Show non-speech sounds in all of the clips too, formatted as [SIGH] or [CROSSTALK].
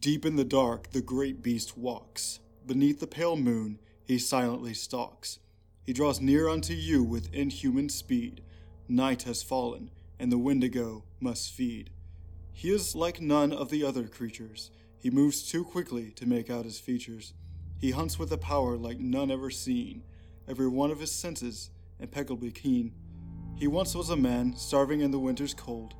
Deep in the dark, the great beast walks. Beneath the pale moon, he silently stalks. He draws near unto you with inhuman speed. Night has fallen, and the Wendigo must feed. He is like none of the other creatures. He moves too quickly to make out his features. He hunts with a power like none ever seen, every one of his senses impeccably keen. He once was a man, starving in the winter's cold.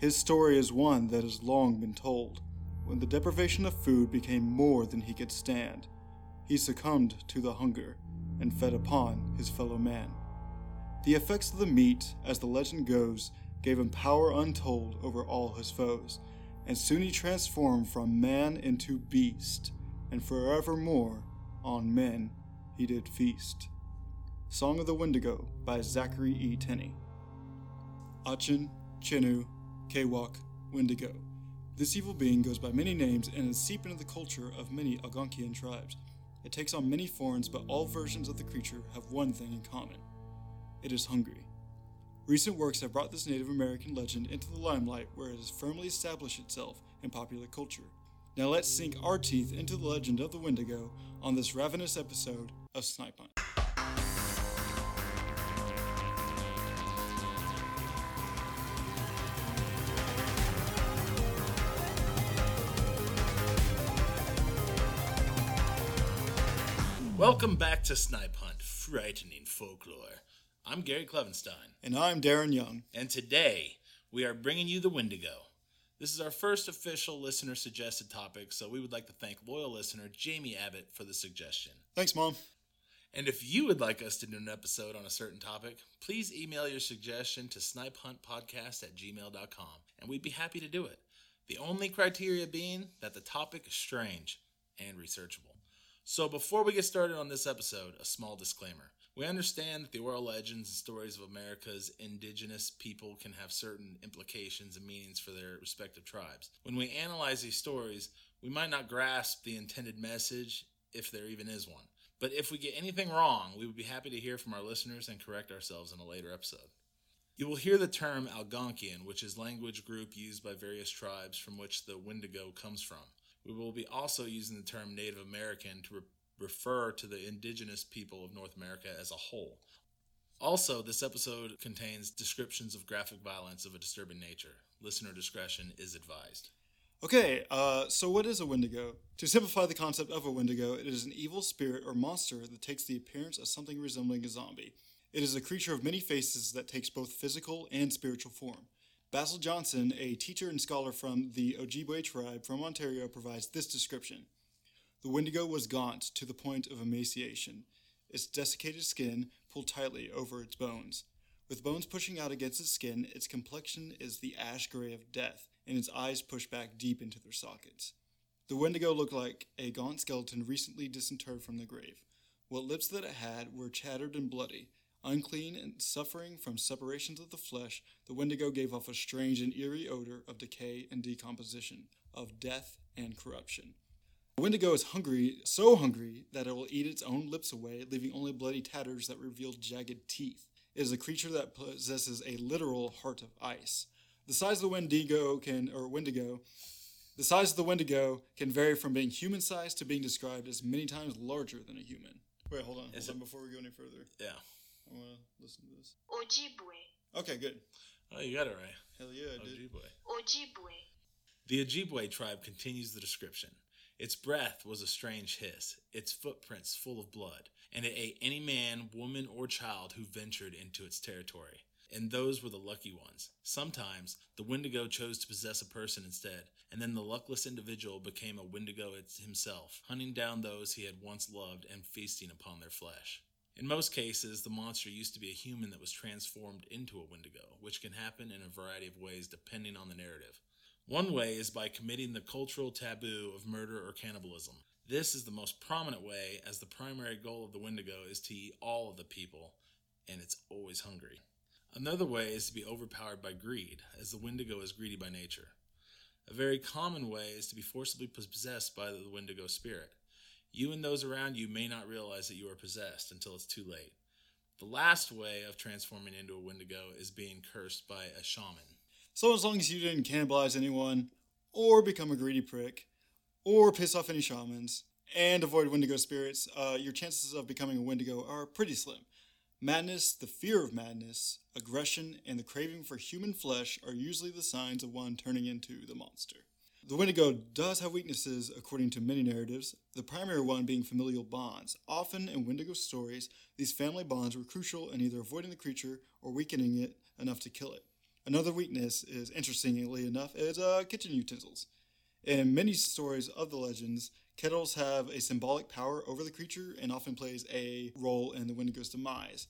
His story is one that has long been told. When the deprivation of food became more than he could stand, he succumbed to the hunger and fed upon his fellow man. The effects of the meat, as the legend goes, gave him power untold over all his foes, and soon he transformed from man into beast, and forevermore on men he did feast. Song of the Wendigo by Zachary E. Tenney. Achin, Chenu, Kewak, Wendigo. This evil being goes by many names and is seeped into the culture of many Algonquian tribes. It takes on many forms, but all versions of the creature have one thing in common it is hungry. Recent works have brought this Native American legend into the limelight where it has firmly established itself in popular culture. Now let's sink our teeth into the legend of the Wendigo on this ravenous episode of Snipe Hunt. Welcome back to Snipe Hunt, frightening folklore. I'm Gary Clevenstein, And I'm Darren Young. and today we are bringing you the Wendigo. This is our first official listener suggested topic, so we would like to thank loyal listener Jamie Abbott for the suggestion. Thanks, Mom. And if you would like us to do an episode on a certain topic, please email your suggestion to snipehuntpodcast at gmail.com, and we'd be happy to do it. The only criteria being that the topic is strange and researchable. So before we get started on this episode, a small disclaimer. We understand that the oral legends and stories of America's indigenous people can have certain implications and meanings for their respective tribes. When we analyze these stories, we might not grasp the intended message, if there even is one. But if we get anything wrong, we would be happy to hear from our listeners and correct ourselves in a later episode. You will hear the term Algonquian, which is language group used by various tribes from which the Wendigo comes from. We will be also using the term Native American to re- refer to the indigenous people of North America as a whole. Also, this episode contains descriptions of graphic violence of a disturbing nature. Listener discretion is advised. Okay, uh, so what is a Wendigo? To simplify the concept of a Wendigo, it is an evil spirit or monster that takes the appearance of something resembling a zombie. It is a creature of many faces that takes both physical and spiritual form. Basil Johnston, a teacher and scholar from the Ojibwe tribe from Ontario, provides this description. The Wendigo was gaunt to the point of emaciation, its desiccated skin pulled tightly over its bones. With bones pushing out against its skin, its complexion is the ash gray of death, and its eyes pushed back deep into their sockets. The Wendigo looked like a gaunt skeleton recently disinterred from the grave. What lips that it had were chattered and bloody. Unclean and suffering from separations of the flesh, the Wendigo gave off a strange and eerie odor of decay and decomposition, of death and corruption. The Wendigo is hungry, so hungry that it will eat its own lips away, leaving only bloody tatters that reveal jagged teeth. It is a creature that possesses a literal heart of ice. The size of the Wendigo can, or Wendigo, the size of the Wendigo can vary from being human-sized to being described as many times larger than a human. Wait, hold on, hold Is on it- before we go any further. Yeah. I want to listen to this. Ojibwe, Okay, good. Oh, you got it right. Hell yeah, I did. Ojibwe. Ojibwe, The Ojibwe tribe continues the description. Its breath was a strange hiss, its footprints full of blood, and it ate any man, woman, or child who ventured into its territory. And those were the lucky ones. Sometimes the Wendigo chose to possess a person instead, and then the luckless individual became a Wendigo it's himself, hunting down those he had once loved and feasting upon their flesh. In most cases, the monster used to be a human that was transformed into a Wendigo, which can happen in a variety of ways depending on the narrative. One way is by committing the cultural taboo of murder or cannibalism. This is the most prominent way, as the primary goal of the Wendigo is to eat all of the people, and it's always hungry. Another way is to be overpowered by greed, as the Wendigo is greedy by nature. A very common way is to be forcibly possessed by the Wendigo spirit. You and those around you may not realize that you are possessed until it's too late. The last way of transforming into a Wendigo is being cursed by a shaman. So as long as you didn't cannibalize anyone, or become a greedy prick, or piss off any shamans, and avoid Wendigo spirits, uh, your chances of becoming a Wendigo are pretty slim. Madness, the fear of madness, aggression, and the craving for human flesh are usually the signs of one turning into the monster. The Wendigo does have weaknesses according to many narratives, the primary one being familial bonds. Often in Wendigo stories, these family bonds were crucial in either avoiding the creature or weakening it enough to kill it. Another weakness is, interestingly enough, is uh, kitchen utensils. In many stories of the legends, kettles have a symbolic power over the creature and often plays a role in the Wendigo's demise.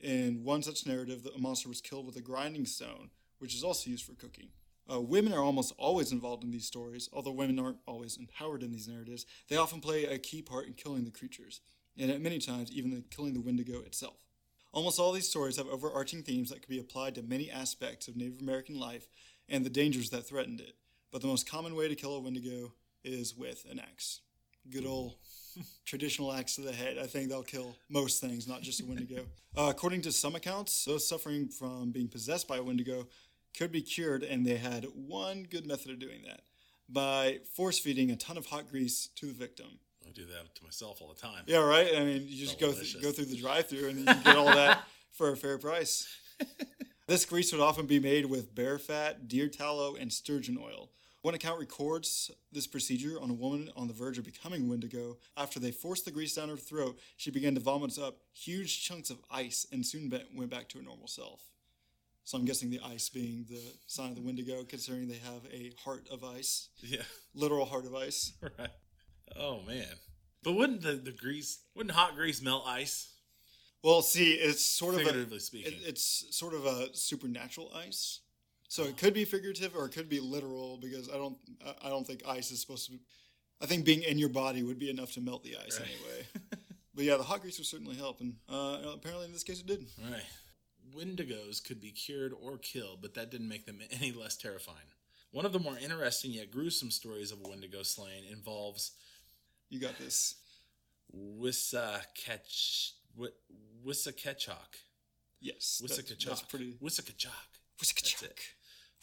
In one such narrative, the monster was killed with a grinding stone, which is also used for cooking. Uh, women are almost always involved in these stories, although women aren't always empowered in these narratives. They often play a key part in killing the creatures, and at many times, even the killing the Wendigo itself. Almost all these stories have overarching themes that could be applied to many aspects of Native American life and the dangers that threatened it. But the most common way to kill a Wendigo is with an axe. Good old [LAUGHS] traditional axe to the head. I think they'll kill most things, not just a Wendigo. Uh, according to some accounts, those suffering from being possessed by a Wendigo could be cured, and they had one good method of doing that by force feeding a ton of hot grease to the victim. I do that to myself all the time. Yeah, right. I mean, you just go th- go through the drive-through, and you get all that [LAUGHS] for a fair price. [LAUGHS] this grease would often be made with bear fat, deer tallow, and sturgeon oil. One account records this procedure on a woman on the verge of becoming Wendigo. After they forced the grease down her throat, she began to vomit up huge chunks of ice and soon went back to her normal self. So I'm guessing the ice being the sign of the Wendigo, considering they have a heart of ice, Yeah. literal heart of ice. [LAUGHS] Right. Oh man. But wouldn't the, the grease wouldn't hot grease melt ice? Well, see, it's sort of a, Figuratively speaking. It, it's sort of a supernatural ice, so it could be figurative or it could be literal because I don't I- I don't think ice is supposed to. be... I think being in your body would be enough to melt the ice Right. anyway. [LAUGHS] but yeah, the hot grease would certainly help, and uh, apparently in this case it did. Right. Wendigos could be cured or killed, but that didn't make them [LAUGHS] any less terrifying. One of the more interesting yet gruesome stories of a Wendigo slaying involves You got this. Wisakech Wisakechok. Yes, Wisakachok. that's pretty. Wisakachok. Whiskachok.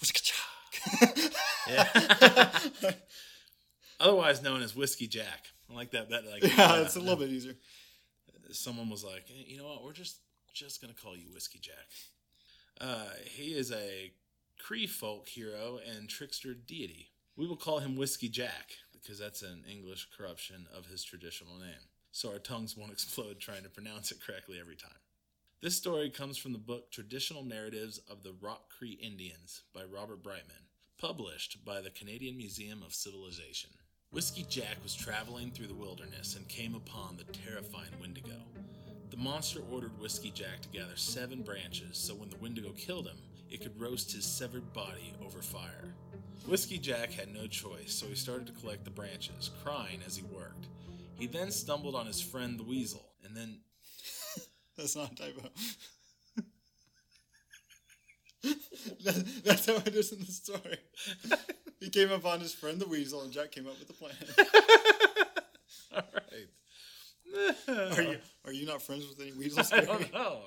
Whiskachok. Yeah. [LAUGHS] [LAUGHS] Otherwise known as Whiskey Jack. I like that. That like yeah, uh, it's a little bit easier. someone was like, hey, you know what? We're just just gonna call you Whiskey Jack. Uh, he is a Cree folk hero and trickster deity. We will call him Whiskey Jack because that's an English corruption of his traditional name. So our tongues won't [LAUGHS] explode trying to pronounce it correctly every time. This story comes from the book Traditional Narratives of the Rock Cree Indians by Robert Brightman, published by the Canadian Museum of Civilization. Whiskey Jack was traveling through the wilderness and came upon the terrifying Wendigo. The monster ordered Whiskey Jack to gather seven branches so when the Wendigo killed him, it could roast his severed body over fire. Whiskey Jack had no choice, so he started to collect the branches, crying as he worked. He then stumbled on his friend the weasel, and then [LAUGHS] That's not a typo. [LAUGHS] that, that's how it is in the story. [LAUGHS] he came upon his friend the weasel, and Jack came up with a plan. All right. [LAUGHS] Are you are you not friends with any weasels? I don't know.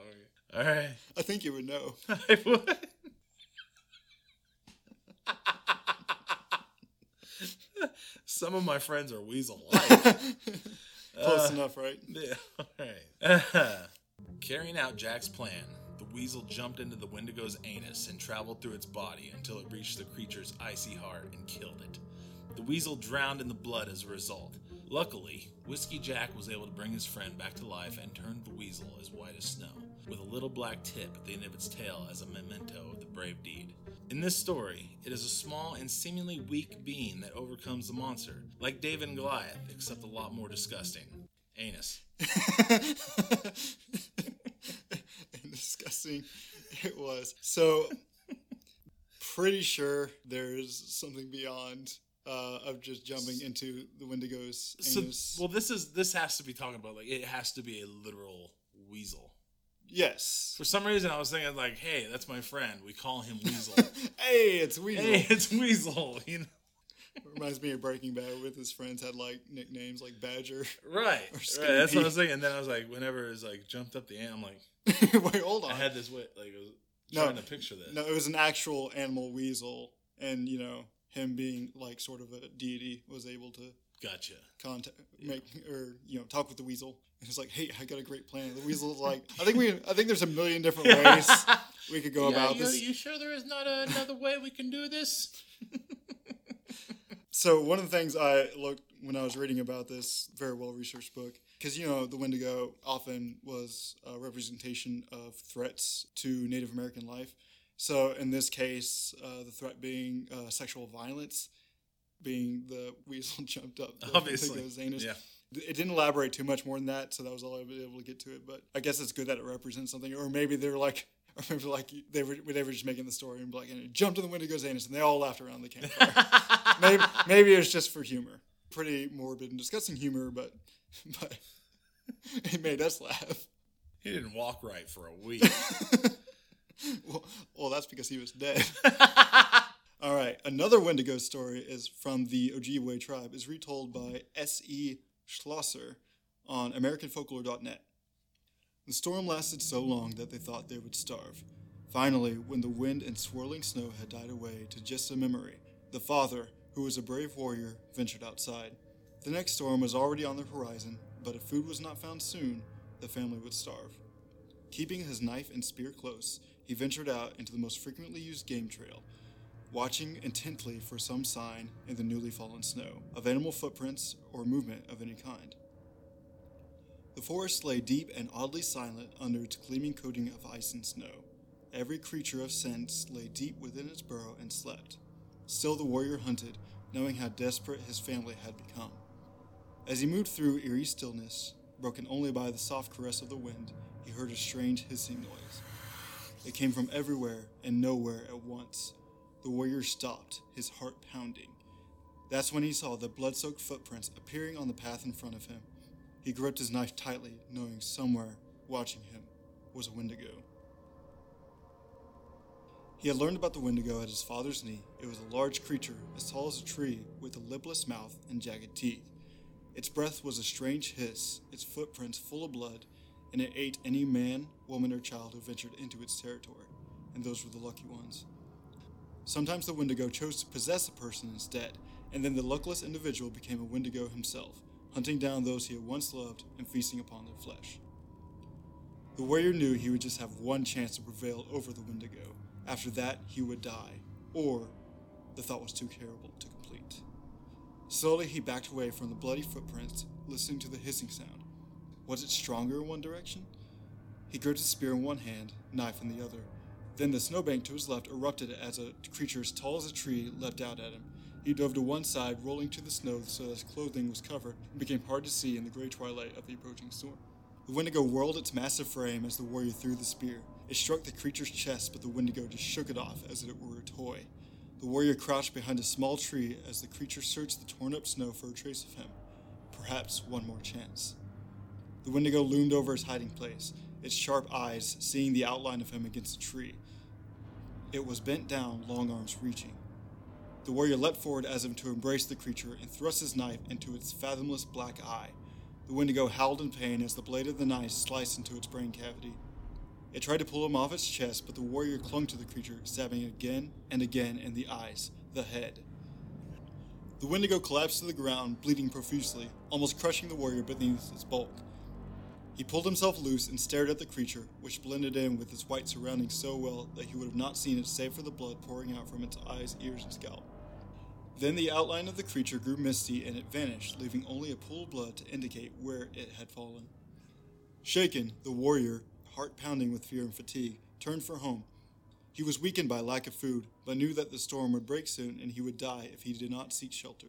All right. I think you would know. [LAUGHS] I would. [LAUGHS] Some of my friends are weasel like. Close uh, enough, right? Yeah, alright. Carrying out Jack's plan, the weasel jumped into the Wendigo's anus and traveled through its body until it reached the creature's icy heart and killed it. The weasel drowned in the blood as a result. Luckily, Whiskey Jack was able to bring his friend back to life and turned the weasel as white as snow, with a little black tip at the end of its tail as a memento of the brave deed. In this story, it is a small and seemingly weak being that overcomes the monster, like David and Goliath, except a lot more disgusting. Anus. [LAUGHS] and disgusting it was. So, pretty sure there's something beyond uh, of just jumping into the Wendigo's So, anus. well, this is this has to be talking about like it has to be a literal weasel. yes. For some reason, I was thinking like, hey, that's my friend. We call him Weasel. [LAUGHS] hey, it's Weasel. hey, it's Weasel. [LAUGHS] You know, Reminds me of Breaking Bad with his friends had like nicknames like Badger. [LAUGHS] right? Right. That's what I was thinking. And then I was like, whenever it's like jumped up the ant, I'm like, Wait, hold on. I had this way, like, I was No. trying to picture this. No, it was an actual animal weasel, and you know him being like sort of a deity was able to Gotcha. contact, make or you know, talk with the weasel. And it's like, hey, I got a great plan. The weasel's like, I think we, I think there's a million different [LAUGHS] ways we could go about you, this. you sure there is not another way we can do this? [LAUGHS] So one of the things I looked when I was reading about this very well researched book, because you know the Wendigo often was a representation of threats to Native American life. So in this case, uh, the threat being uh, sexual violence, being the [LAUGHS] weasel [LAUGHS] jumped up. the Obviously. Yeah. It didn't elaborate too much more than that, so that was all I was able to get to it. But I guess it's good that it represents something, or maybe they're like, [LAUGHS] or maybe like they were they were just making the story and like, and it jumped in the Wendigo's anus, and they all laughed around the campfire maybe, maybe it's just for humor. Pretty morbid and disgusting humor, but but it made us laugh. He didn't walk right for a week. [LAUGHS] Well, well, that's because he was dead. [LAUGHS] All right, another Wendigo story is from the Ojibwe tribe. is retold by S. E. Schlosser on AmericanFolklore.net. The storm lasted so long that they thought they would starve. Finally, when the wind and swirling snow had died away to just a memory, the father, who was a brave warrior, ventured outside. The next storm was already on the horizon, but if food was not found soon, the family would starve. Keeping his knife and spear close, he ventured out into the most frequently used game trail, watching intently for some sign in the newly fallen snow of animal footprints or movement of any kind. The forest lay deep and oddly silent under its gleaming coating of ice and snow. Every creature of sense lay deep within its burrow and slept. Still, the warrior hunted, knowing how desperate his family had become. As he moved through eerie stillness, broken only by the soft caress of the wind, he heard a strange hissing noise. It came from everywhere and nowhere at once. The warrior stopped, his heart pounding. That's when he saw the blood soaked footprints appearing on the path in front of him. He gripped his knife tightly, knowing somewhere, watching him, was a Wendigo. He had learned about the Wendigo at his father's knee. It was a large creature, as tall as a tree, with a lipless mouth and jagged teeth. Its breath was a strange hiss, its footprints full of blood, and it ate any man, woman, or child who ventured into its territory, and those were the lucky ones. Sometimes the Wendigo chose to possess a person instead, and then the luckless individual became a Wendigo himself, hunting down those he had once loved and feasting upon their flesh. The warrior knew he would just have one chance to prevail over the Wendigo. After that, he would die, or the thought was too terrible to complete. Slowly, he backed away from the bloody footprints, listening to the hissing sound. Was it stronger in one direction? He gripped his spear in one hand, knife in the other. Then the snowbank to his left erupted as a creature as tall as a tree leapt out at him. He dove to one side, rolling to the snow so that his clothing was covered and became hard to see in the gray twilight of the approaching storm. The Wendigo whirled its massive frame as the warrior threw the spear. It struck the creature's chest, but the Wendigo just shook it off as if it were a toy. The warrior crouched behind a small tree as the creature searched the torn up snow for a trace of him. Perhaps one more chance. The Wendigo loomed over his hiding place, its sharp eyes seeing the outline of him against a tree. It was bent down, long arms reaching. The warrior leapt forward as if to embrace the creature and thrust his knife into its fathomless black eye. The Wendigo howled in pain as the blade of the knife sliced into its brain cavity. It tried to pull him off its chest, but the warrior clung to the creature, stabbing it again and again in the eyes, the head. The Wendigo collapsed to the ground, bleeding profusely, almost crushing the warrior beneath its bulk. He pulled himself loose and stared at the creature, which blended in with its white surroundings so well that he would have not seen it save for the blood pouring out from its eyes, ears, and scalp. Then the outline of the creature grew misty and it vanished, leaving only a pool of blood to indicate where it had fallen. Shaken, the warrior, heart pounding with fear and fatigue, turned for home. He was weakened by lack of food, but knew that the storm would break soon and he would die if he did not seek shelter.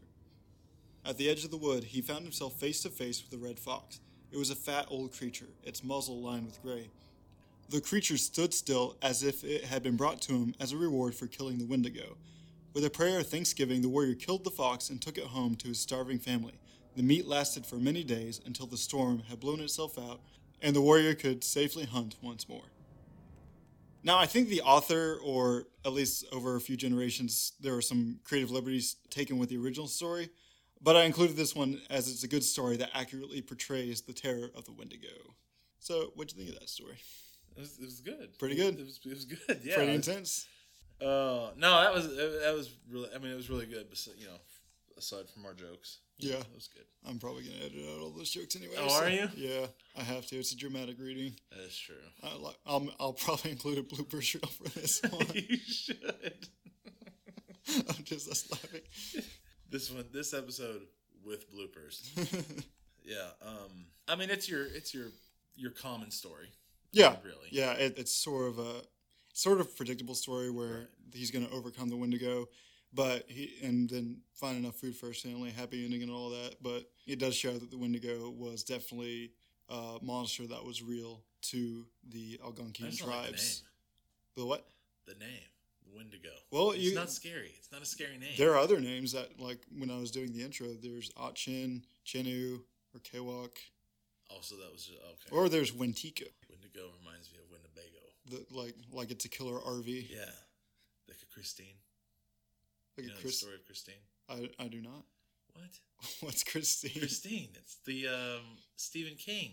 At the edge of the wood, he found himself face to face with a red fox. It was a fat old creature, its muzzle lined with gray. The creature stood still as if it had been brought to him as a reward for killing the Wendigo. With a prayer of thanksgiving, the warrior killed the fox and took it home to his starving family. The meat lasted for many days until the storm had blown itself out and the warrior could safely hunt once more. Now, I think the author, or at least over a few generations, there were some creative liberties taken with the original story, but I included this one as it's a good story that accurately portrays the terror of the Wendigo. So, what'd you think of that story? It was, it was good. Pretty good. It was, it was good. Yeah. Pretty intense. Uh, no, that was that was really. I mean, it was really good. But you know, aside from our jokes, Yeah. It was good. I'm probably gonna edit out all those jokes anyway. Oh, are you? Yeah, I have to. It's a dramatic reading. That is true. I like. I'll, I'll probably include a blooper reel for this [LAUGHS] one. you should. [LAUGHS] I'm just us laughing. This one, this episode with bloopers. [LAUGHS] yeah. Um. I mean, it's your, it's your, your common story. yeah, Really. yeah. It, it's sort of a sort of predictable story where he's gonna overcome the Wendigo, but he and then find enough food for his family, happy ending and all that. But it does show that the Wendigo was definitely a monster that was real to the Algonquian just don't like tribes. The what? the name. The. Wendigo. Well, it's you- not scary. It's not a scary name. There are other names that, like when I was doing the intro, there's Achin, Chenu, or Kewok, Also, that was just, okay. or there's Wentika. Wendigo reminds me of Winnebago. The, like, like it's a killer RV. Yeah. Like a Christine. Like you a know the Chris. story of Christine? I, I do not. What? [LAUGHS] What's Christine? Christine. It's the um, Stephen King.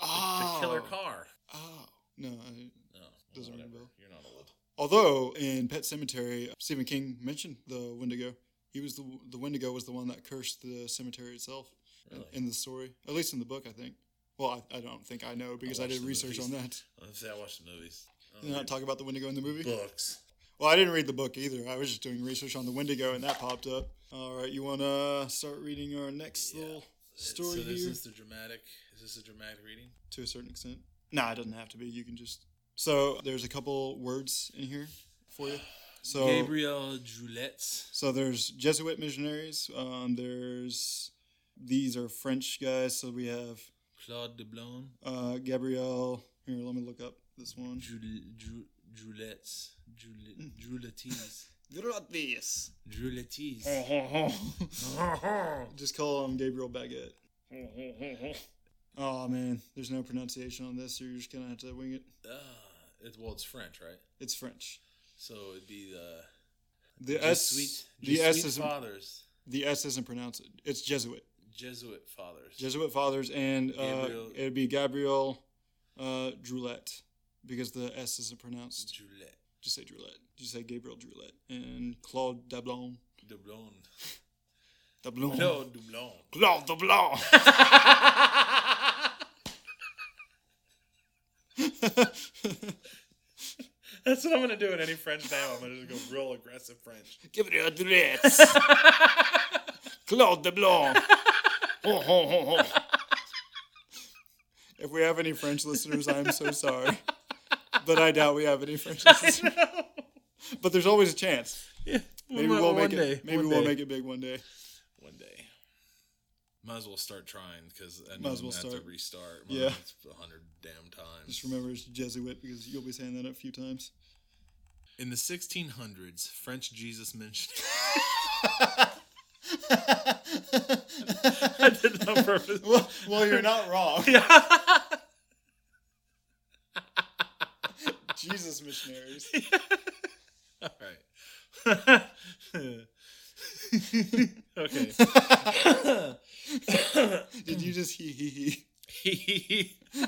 The, Oh, the killer car. Oh no. I, No. Doesn't ring a bell. You're not old. Although in Pet Sematary, Stephen King mentioned the Wendigo. He was the the Wendigo was the one that cursed the cemetery itself Really? in the story, at least in the book, I think. Well, I, I don't think I know because I, watched did research movies. on that. I watched the movies. I Did not talk about the Wendigo in the movie. books. Well, I didn't read the book either. I was just doing research on the Wendigo, and that popped up. All right, you want to start reading our next Yeah. little story so this here is the dramatic. Is this a dramatic reading? to a certain extent? Nah, it doesn't have to be. You can just. So there's a couple words in here for you. So Gabriel Julettes. so there's Jesuit missionaries. Um, there's these are French guys. So we have Claude de Blon. uh, Gabriel. Here, let me look up this one. Jul- Ju- Julettes. Jul- Julettes. This. [LAUGHS] Julettes. [LAUGHS] Just call him Gabriel Baguette. [LAUGHS] Oh man, there's no pronunciation on this, so you're just gonna have to wing it. Ah, it, well, it's French, right? It's French. So it'd be the The S, Jesuit, the S isn't fathers, the S isn't pronounced. It's Jesuit. Jesuit fathers. Jesuit fathers, and uh, it'd be Gabriel uh, Droulet because the S isn't pronounced. Julet Just say Droulet. Just say Gabriel Droulet and Claude Dablon. Dablon. Claude de Blon. Claude Dablon. [LAUGHS] [LAUGHS] That's what I'm gonna do in any French name. I'm gonna just go real aggressive French. Gabriel Droulet. [LAUGHS] Claude Dablon. Oh, oh, oh, oh. If we have any French listeners, I'm so sorry. But I doubt we have any French listeners. But there's always a chance. Yeah, Maybe one, we'll one make day. it. Maybe one we'll day. make it big one day. one day. Might as well start trying because I Might know as well gonna have start. to restart. Yeah. A hundred damn times. Just remember it's Jesuit because you'll be saying that a few times. In the 1600s, French Jesus mentioned. [LAUGHS] [LAUGHS] I did that on purpose. Well, well, you're not wrong. [LAUGHS] Jesus missionaries. All right. okay. Did you just he he he? [LAUGHS]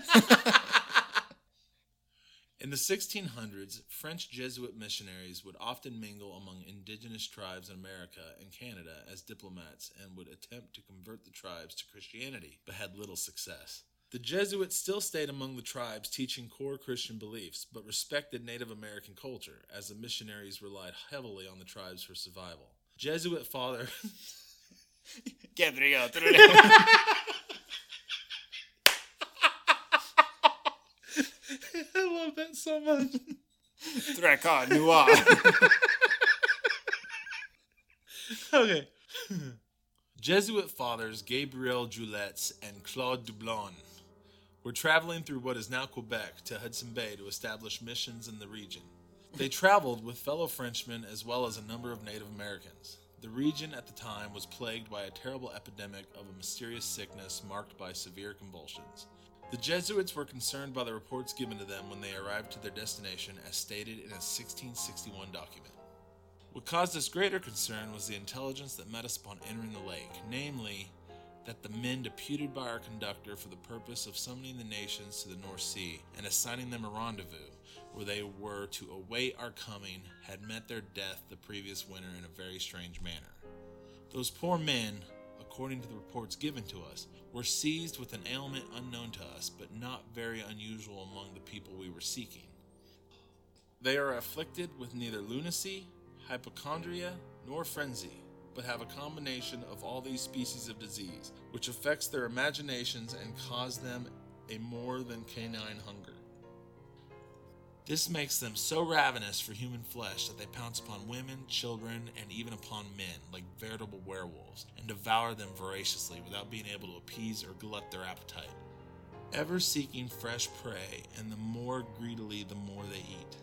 In the 1600s, French Jesuit missionaries would often mingle among indigenous tribes in America and Canada as diplomats and would attempt to convert the tribes to Christianity, but had little success. The Jesuits still stayed among the tribes teaching core Christian beliefs, but respected Native American culture, as the missionaries relied heavily on the tribes for survival. Jesuit father. [LAUGHS] Gabriel. I love that so much. Drakkar Noir. Okay. Jesuit fathers Gabriel Julettes and Claude Dublon were traveling through what is now Quebec to Hudson Bay to establish missions in the region. They traveled with fellow Frenchmen as well as a number of Native Americans. The region at the time was plagued by a terrible epidemic of a mysterious sickness marked by severe convulsions. The Jesuits were concerned by the reports given to them when they arrived to their destination, as stated in a 1661 document. What caused us greater concern was the intelligence that met us upon entering the lake, namely, that the men deputed by our conductor for the purpose of summoning the nations to the North Sea and assigning them a rendezvous where they were to await our coming had met their death the previous winter in a very strange manner. Those poor men, according to the reports given to us, were seized with an ailment unknown to us, but not very unusual among the people we were seeking. They are afflicted with neither lunacy, hypochondria, nor frenzy, but have a combination of all these species of disease, which affects their imaginations and cause them a more than canine hunger. This makes them so ravenous for human flesh that they pounce upon women, children, and even upon men like veritable werewolves, and devour them voraciously without being able to appease or glut their appetite. Ever seeking fresh prey, and the more greedily the more they eat.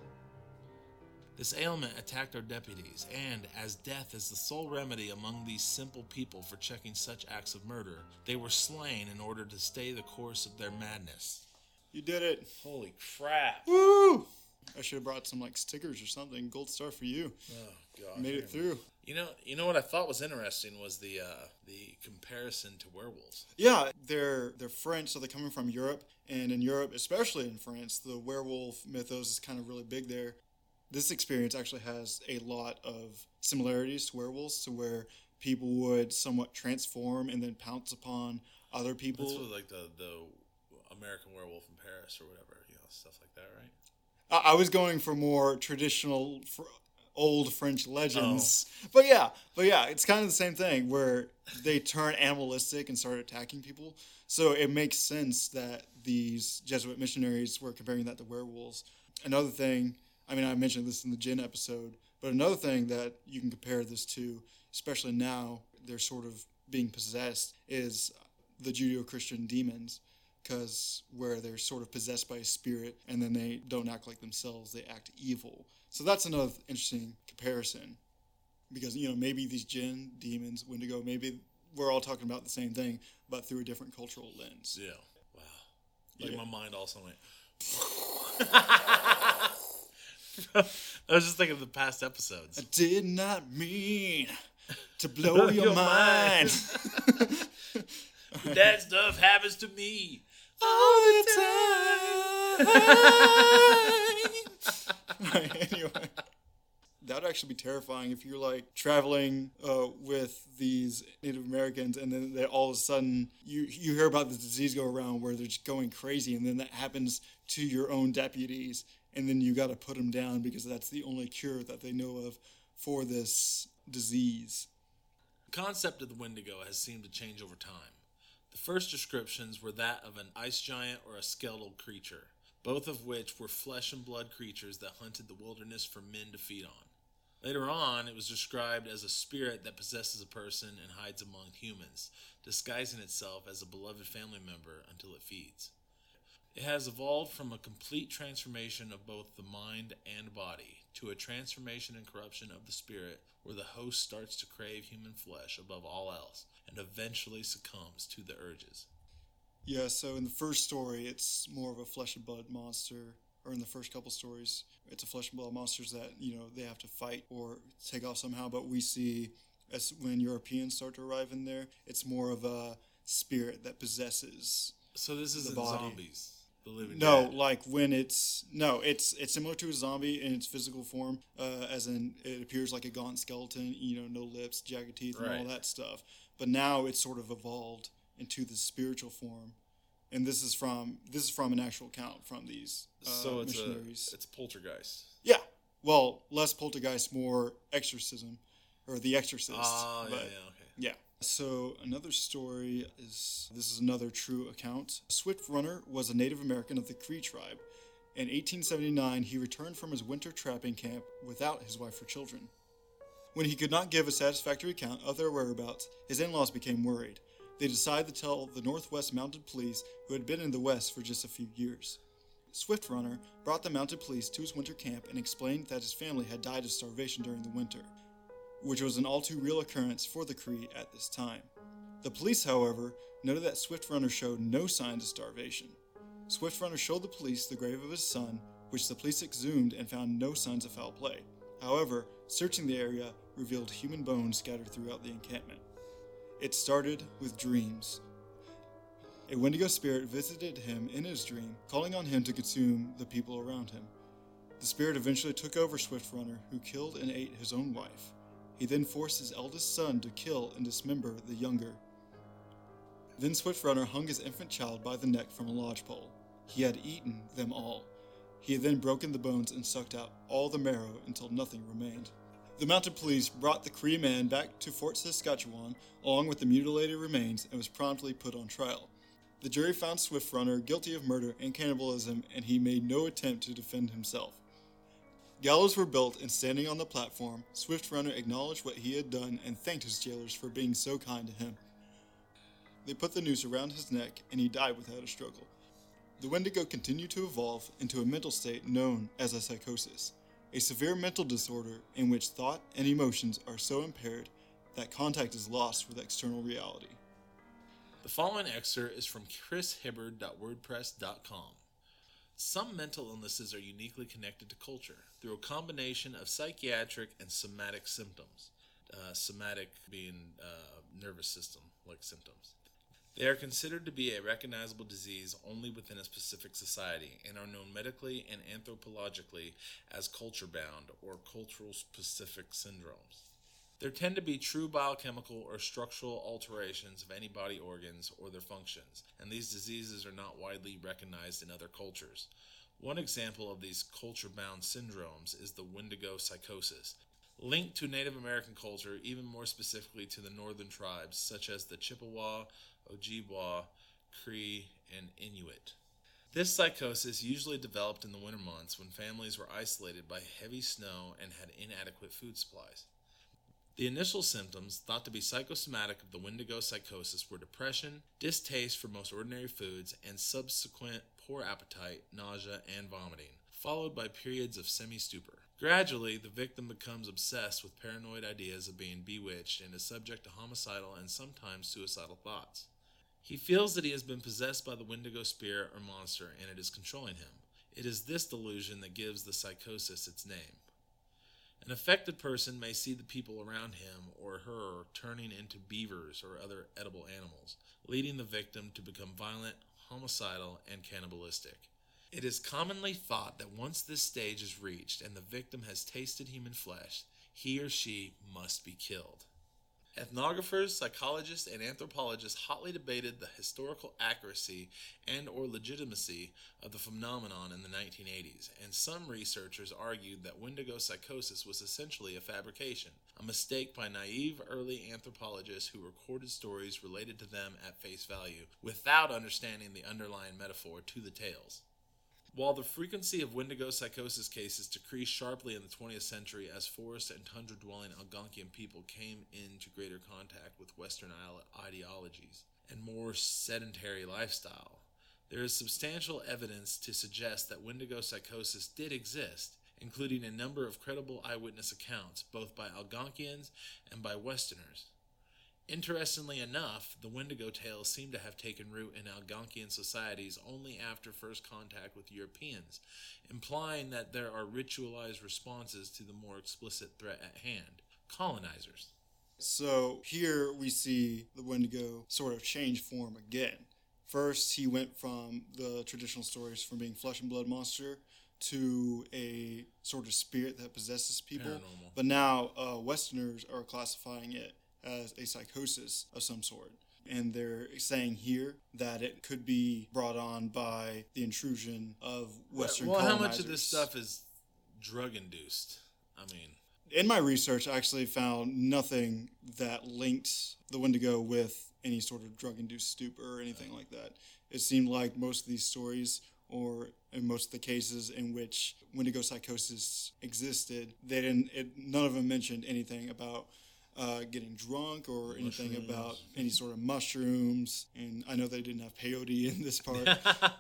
This ailment attacked our deputies, and as death is the sole remedy among these simple people for checking such acts of murder, they were slain in order to stay the course of their madness. You did it. Holy crap! Woo! I should have brought some like stickers or something. Gold star for you. Oh god! Made it through. You know, you know what I thought was interesting was the uh, the comparison to werewolves. Yeah, they're they're French, so they're coming from Europe, and in Europe, especially in France, the werewolf mythos is kind of really big there. This experience actually has a lot of similarities to werewolves, to where people would somewhat transform and then pounce upon other people. This was like the the American Werewolf in Paris or whatever, you know, stuff like that, right? I, I was going for more traditional, fr- old French legends, oh. but yeah, but yeah, it's kind of the same thing where they turn animalistic and start attacking people. So it makes sense that these Jesuit missionaries were comparing that to werewolves. Another thing, I mean, I mentioned this in the Jinn episode, but another thing that you can compare this to, especially now, they're sort of being possessed, is the Judeo Christian demons because where they're sort of possessed by a spirit and then they don't act like themselves, they act evil. So that's another interesting comparison because you know maybe these jinn, demons, Wendigo, maybe we're all talking about the same thing, but through a different cultural lens. Yeah. Wow. Like Yeah. my mind also went. [LAUGHS] I was just thinking of the past episodes. I did not mean to [LAUGHS] blow your, Your mind. [LAUGHS] that stuff happens to me. All the time. [LAUGHS] anyway, that would actually be terrifying if you're like traveling uh, with these Native Americans, and then they, all of a sudden you you hear about the disease go around where they're just going crazy, and then that happens to your own deputies, and then you got to put them down because that's the only cure that they know of for this disease. The concept of the Wendigo has seemed to change over time. First descriptions were that of an ice giant or a skeletal creature, both of which were flesh and blood creatures that hunted the wilderness for men to feed on. Later on, it was described as a spirit that possesses a person and hides among humans, disguising itself as a beloved family member until it feeds. It has evolved from a complete transformation of both the mind and body to a transformation and corruption of the spirit where the host starts to crave human flesh above all else and eventually succumbs to the urges. Yeah, so in the first story, it's more of a flesh and blood monster, or in the first couple stories, it's a flesh and blood monsters that you know they have to fight or take off somehow. But we see as when Europeans start to arrive in there, it's more of a spirit that possesses. So this isn't body. zombies, the living No, dead. like when it's no, it's it's similar to a zombie in its physical form, uh, as in it appears like a gaunt skeleton, you know, no lips, jagged teeth, and all that stuff. But now it's sort of evolved into the spiritual form, and this is from this is from an actual account from these uh, so it's a it's poltergeist. yeah, well, less poltergeist, more exorcism, or the Exorcist. Oh yeah, but- yeah, okay. yeah. So another story is this is another true account. Swift Runner was a Native American of the Cree tribe. In 1879, he returned from his winter trapping camp without his wife or children. When he could not give a satisfactory account of their whereabouts, his in-laws became worried. They decided to tell the Northwest Mounted Police, who had been in the West for just a few years. Swift Runner brought the mounted police to his winter camp and explained that his family had died of starvation during the winter which was an all too real occurrence for the Cree at this time. The police, however, noted that Swift Runner showed no signs of starvation. Swift Runner showed the police the grave of his son, which the police exhumed and found no signs of foul play. However, searching the area revealed human bones scattered throughout the encampment. It started with dreams. A Wendigo spirit visited him in his dream, calling on him to consume the people around him. The spirit eventually took over Swift Runner, who killed and ate his own wife. He then forced his eldest son to kill and dismember the younger. Then Swift Runner hung his infant child by the neck from a lodgepole. He had eaten them all. He had then broken the bones and sucked out all the marrow until nothing remained. The mounted police brought the Cree man back to Fort Saskatchewan along with the mutilated remains and was promptly put on trial. The jury found Swift Runner guilty of murder and cannibalism, and he made no attempt to defend himself. Gallows were built, and standing on the platform, Swift Runner acknowledged what he had done and thanked his jailers for being so kind to him. They put the noose around his neck, and he died without a struggle. The Wendigo continued to evolve into a mental state known as a psychosis, a severe mental disorder in which thought and emotions are so impaired that contact is lost with external reality. The following excerpt is from chrishibbard.wordpress.com. Some mental illnesses are uniquely connected to culture through a combination of psychiatric and somatic symptoms. Uh, somatic being uh, nervous system like symptoms. They are considered to be a recognizable disease only within a specific society and are known medically and anthropologically as culture bound or cultural specific syndromes. There tend to be true biochemical or structural alterations of any body organs or their functions, and these diseases are not widely recognized in other cultures. One example of these culture bound syndromes is the Wendigo psychosis, linked to Native American culture, even more specifically to the northern tribes such as the Chippewa, Ojibwa, Cree, and Inuit. This psychosis usually developed in the winter months when families were isolated by heavy snow and had inadequate food supplies. The initial symptoms, thought to be psychosomatic of the Wendigo psychosis, were depression, distaste for most ordinary foods, and subsequent poor appetite, nausea, and vomiting, followed by periods of semi stupor. Gradually, the victim becomes obsessed with paranoid ideas of being bewitched and is subject to homicidal and sometimes suicidal thoughts. He feels that he has been possessed by the Wendigo spirit or monster and it is controlling him. It is this delusion that gives the psychosis its name. An affected person may see the people around him or her turning into beavers or other edible animals, leading the victim to become violent, homicidal, and cannibalistic. It is commonly thought that once this stage is reached and the victim has tasted human flesh, he or she must be killed. Ethnographers, psychologists, and anthropologists hotly debated the historical accuracy and or legitimacy of the phenomenon in the 1980s, and some researchers argued that Wendigo psychosis was essentially a fabrication, a mistake by naive early anthropologists who recorded stories related to them at face value without understanding the underlying metaphor to the tales. While the frequency of Wendigo psychosis cases decreased sharply in the 20th century as forest and tundra dwelling Algonquian people came into greater contact with Western ideologies and more sedentary lifestyle, there is substantial evidence to suggest that Wendigo psychosis did exist, including a number of credible eyewitness accounts, both by Algonquians and by Westerners. Interestingly enough, the Wendigo tales seem to have taken root in Algonquian societies only after first contact with Europeans, implying that there are ritualized responses to the more explicit threat at hand colonizers. So here we see the Wendigo sort of change form again. First, he went from the traditional stories from being flesh and blood monster to a sort of spirit that possesses people. Paranormal. But now uh, Westerners are classifying it as a psychosis of some sort. And they're saying here that it could be brought on by the intrusion of Western well, how much of this stuff is drug induced? I mean, In my research, I actually found nothing that linked the Wendigo with any sort of drug-induced stupor or anything like that. It seemed like most of these stories, or in most of the cases in which Wendigo psychosis existed, they didn't. It, none of them mentioned anything about uh, getting drunk or anything Mushrooms. about any sort of mushrooms. And I know they didn't have peyote in this [LAUGHS] part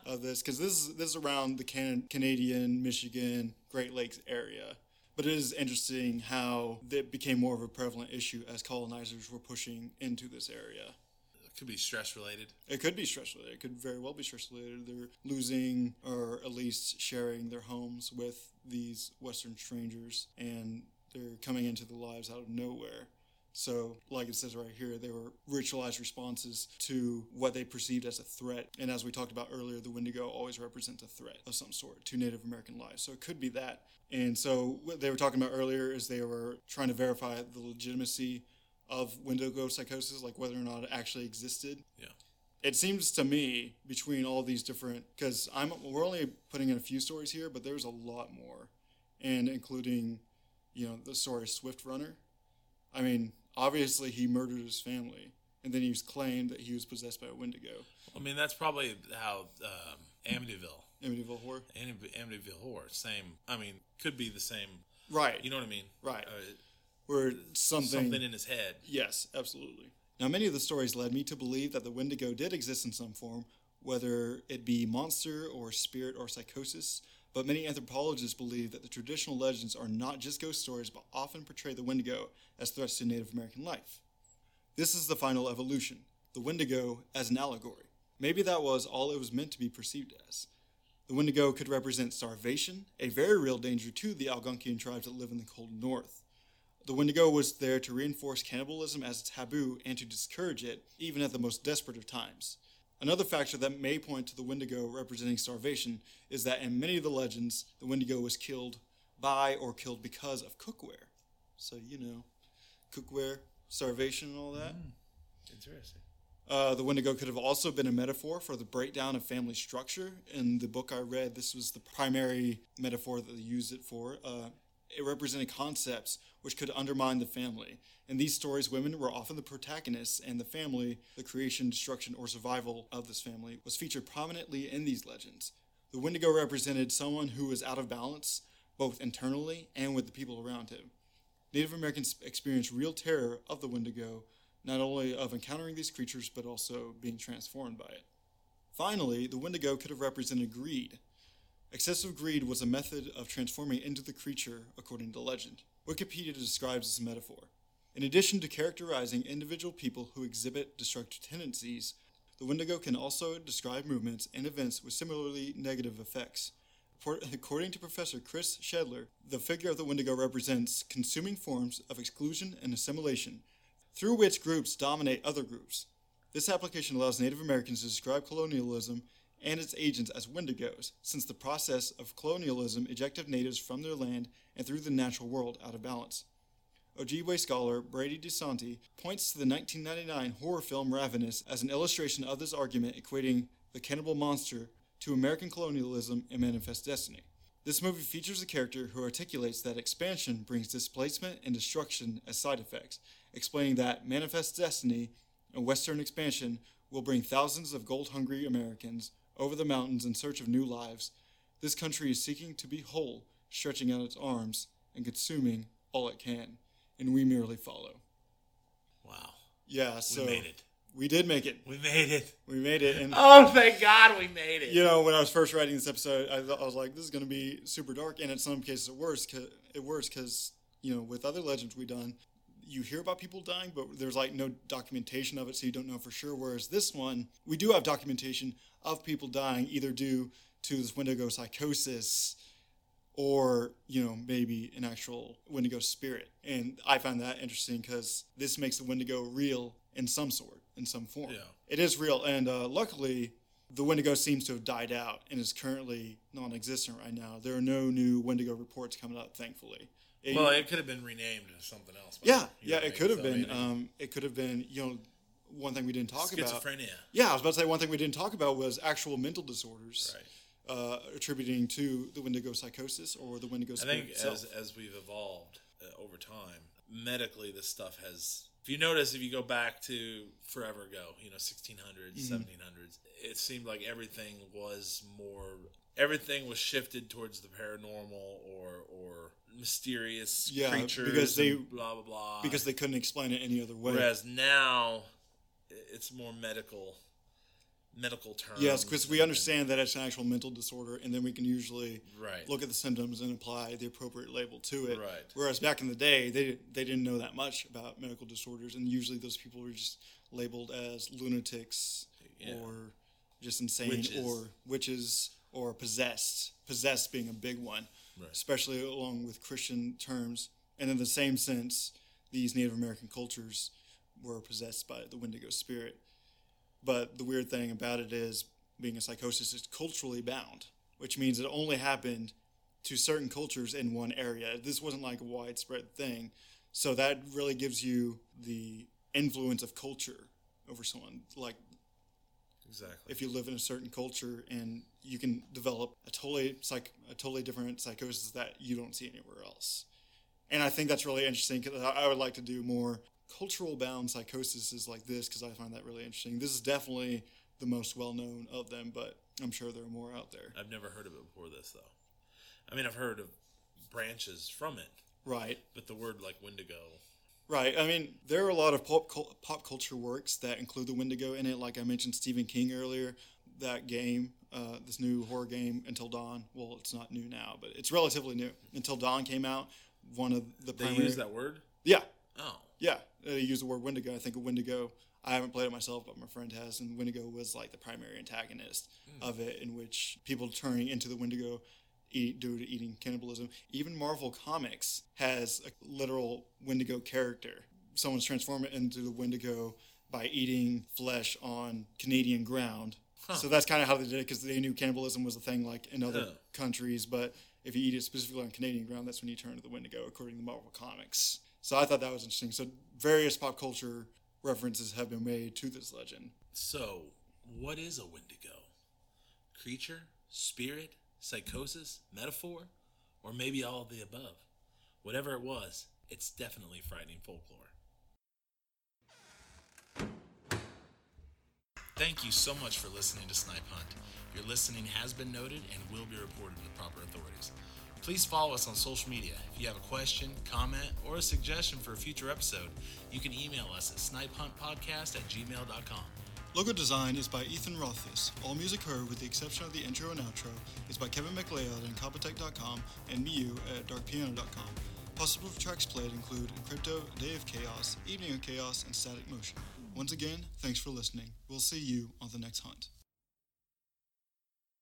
of this because this is this is around the can- Canadian, Michigan, Great Lakes area. But it is interesting how it became more of a prevalent issue as colonizers were pushing into this area. it could be stress related. It could be stress related. It could very well be stress related. They're losing or at least sharing their homes with these Western strangers and they're coming into their lives out of nowhere. So, like it says right here, they were ritualized responses to what they perceived as a threat. And as we talked about earlier, the Wendigo always represents a threat of some sort to Native American lives. So, it could be that. And so, what they were talking about earlier is they were trying to verify the legitimacy of Wendigo psychosis, like whether or not it actually existed. Yeah. it seems to me between all these different because I'm we're only putting in a few stories here, but there's a lot more, and including, you know, the story of Swift Runner. I mean, obviously he murdered his family, and then he was claimed that he was possessed by a Wendigo. I mean, that's probably how um, Amityville, Amityville horror. Ami- Amityville Horror, same. I mean, could be the same. Right. You know what I mean? Right. Uh, Where something. something in his head. Yes, absolutely. Now, many of the stories led me to believe that the Wendigo did exist in some form, whether it be monster or spirit or psychosis. But many anthropologists believe that the traditional legends are not just ghost stories, but often portray the Wendigo as threats to Native American life. This is the final evolution the Wendigo as an allegory. Maybe that was all it was meant to be perceived as. The Wendigo could represent starvation, a very real danger to the Algonquian tribes that live in the cold north. The Wendigo was there to reinforce cannibalism as a taboo and to discourage it, even at the most desperate of times. Another factor that may point to the Wendigo representing starvation is that in many of the legends, the Wendigo was killed by or killed because of cookware. So, you know, cookware, starvation, and all that. Interesting. Uh, the Wendigo could have also been a metaphor for the breakdown of family structure. In the book I read, this was the primary metaphor that they used it for. Uh, it represented concepts which could undermine the family. In these stories, women were often the protagonists, and the family, the creation, destruction, or survival of this family, was featured prominently in these legends. The Wendigo represented someone who was out of balance, both internally and with the people around him. Native Americans experienced real terror of the Wendigo, not only of encountering these creatures, but also being transformed by it. Finally, the Wendigo could have represented greed. Excessive greed was a method of transforming into the creature, according to legend. Wikipedia describes this metaphor. In addition to characterizing individual people who exhibit destructive tendencies, the Wendigo can also describe movements and events with similarly negative effects. According to Professor Chris Schedler, the figure of the Wendigo represents consuming forms of exclusion and assimilation, through which groups dominate other groups. This application allows Native Americans to describe colonialism and its agents as Wendigos, since the process of colonialism ejected natives from their land and threw the natural world out of balance. Ojibwe scholar Brady DeSanti points to the 1999 horror film Ravenous as an illustration of this argument, equating the cannibal monster to American colonialism and Manifest Destiny. This movie features a character who articulates that expansion brings displacement and destruction as side effects, explaining that Manifest Destiny and Western expansion will bring thousands of gold hungry Americans over the mountains in search of new lives. This country is seeking to be whole, stretching out its arms and consuming all it can, and we merely follow. Wow. Yeah, so we made it. We did make it. We made it. We made it, and Oh, thank God we made it. you know, when I was first writing this episode, I, thought, I was like, "This is going to be super dark," and in some cases, it worse. Cause, it worse because you know, with other legends we've done, you hear about people dying, but there's like no documentation of it, so you don't know for sure. Whereas this one, we do have documentation of people dying, either due to this Wendigo psychosis, or you know, maybe an actual Wendigo spirit. And I find that interesting because this makes the Wendigo real in some sort, in some form. Yeah. It is real, and uh, luckily, the Wendigo seems to have died out and is currently non-existent right now. There are no new Wendigo reports coming up, thankfully. It- Well, it could have been renamed to something else. yeah, yeah, it could have been. Um, it could have been. You know, one thing we didn't talk about. schizophrenia. Yeah, I was about to say one thing we didn't talk about was actual mental disorders Right. uh, attributing to the Wendigo psychosis or the Wendigo I think as as we've evolved uh, over time, medically, this stuff has. You notice, if you go back to forever ago, you know, 1600s, Mm-hmm. 1700s, it seemed like everything was more. Everything was shifted towards the paranormal or or mysterious Yeah, creatures because they- blah blah blah. because they couldn't explain it any other way. whereas now, it's more medical medical terms. yes, because we understand that it's an actual mental disorder, and then we can usually Right. look at the symptoms and apply the appropriate label to it. Right. Whereas back in the day, they they didn't know that much about medical disorders, and usually those people were just labeled as lunatics Yeah. or just insane Witches. or witches or possessed. Possessed being a big one, Right. especially along with Christian terms. And in the same sense, these Native American cultures were possessed by the Wendigo spirit. But the weird thing about it is, being a psychosis is culturally bound, which means it only happened to certain cultures in one area. This wasn't like a widespread thing. So that really gives you the influence of culture over someone. Like Exactly. If you live in a certain culture and you can develop a totally psych, a totally different psychosis that you don't see anywhere else. And I think that's really interesting because I I would like to do more cultural bound psychosis is like this because I find that really interesting. This is definitely the most well known of them, but I'm sure there are more out there. I've never heard of it before this though. I mean, I've heard of branches from it, Right. but the word like Wendigo. Right. I mean, there are a lot of pop, pop culture works that include the Wendigo in it. Like I mentioned Stephen King earlier, that game, uh, this new horror game, Until Dawn. Well, it's not new now, but it's relatively new. Until Dawn came out. One of the They primary. use that word. Yeah. Oh, Yeah. Uh, they use the word Wendigo. I think of Wendigo. I haven't played it myself, but my friend has. And Wendigo was like the primary antagonist hmm. of it, in which people turning into the Wendigo eat due to eating cannibalism. Even Marvel Comics has a literal Wendigo character. Someone's transformed into the Wendigo by eating flesh on Canadian ground. So that's kind of how they did it because they knew cannibalism was a thing like in other Huh. countries, but if you eat it specifically on Canadian ground, that's when you turn to the Wendigo, according to Marvel Comics. So I thought that was interesting. So various pop culture references have been made to this legend. so what is a Wendigo? Creature, spirit, psychosis, metaphor, or maybe all of the above? Whatever it was, it's definitely frightening folklore. Thank you so much for listening to Snipe Hunt. Your listening has been noted and will be reported to the proper authorities. Please follow us on social media. If you have a question, comment, or a suggestion for a future episode, you can email us at snipehuntpodcast at gmail.com. Logo design is by Ethan Rothfuss. All music heard, with the exception of the intro and outro, is by Kevin MacLeod at Incompetech.com and Myuu at DarkPiano.com. Possible tracks played include Crypto, Day of Chaos, Evening of Chaos, and Static Motion. Once again, thanks for listening. We'll see you on the next hunt.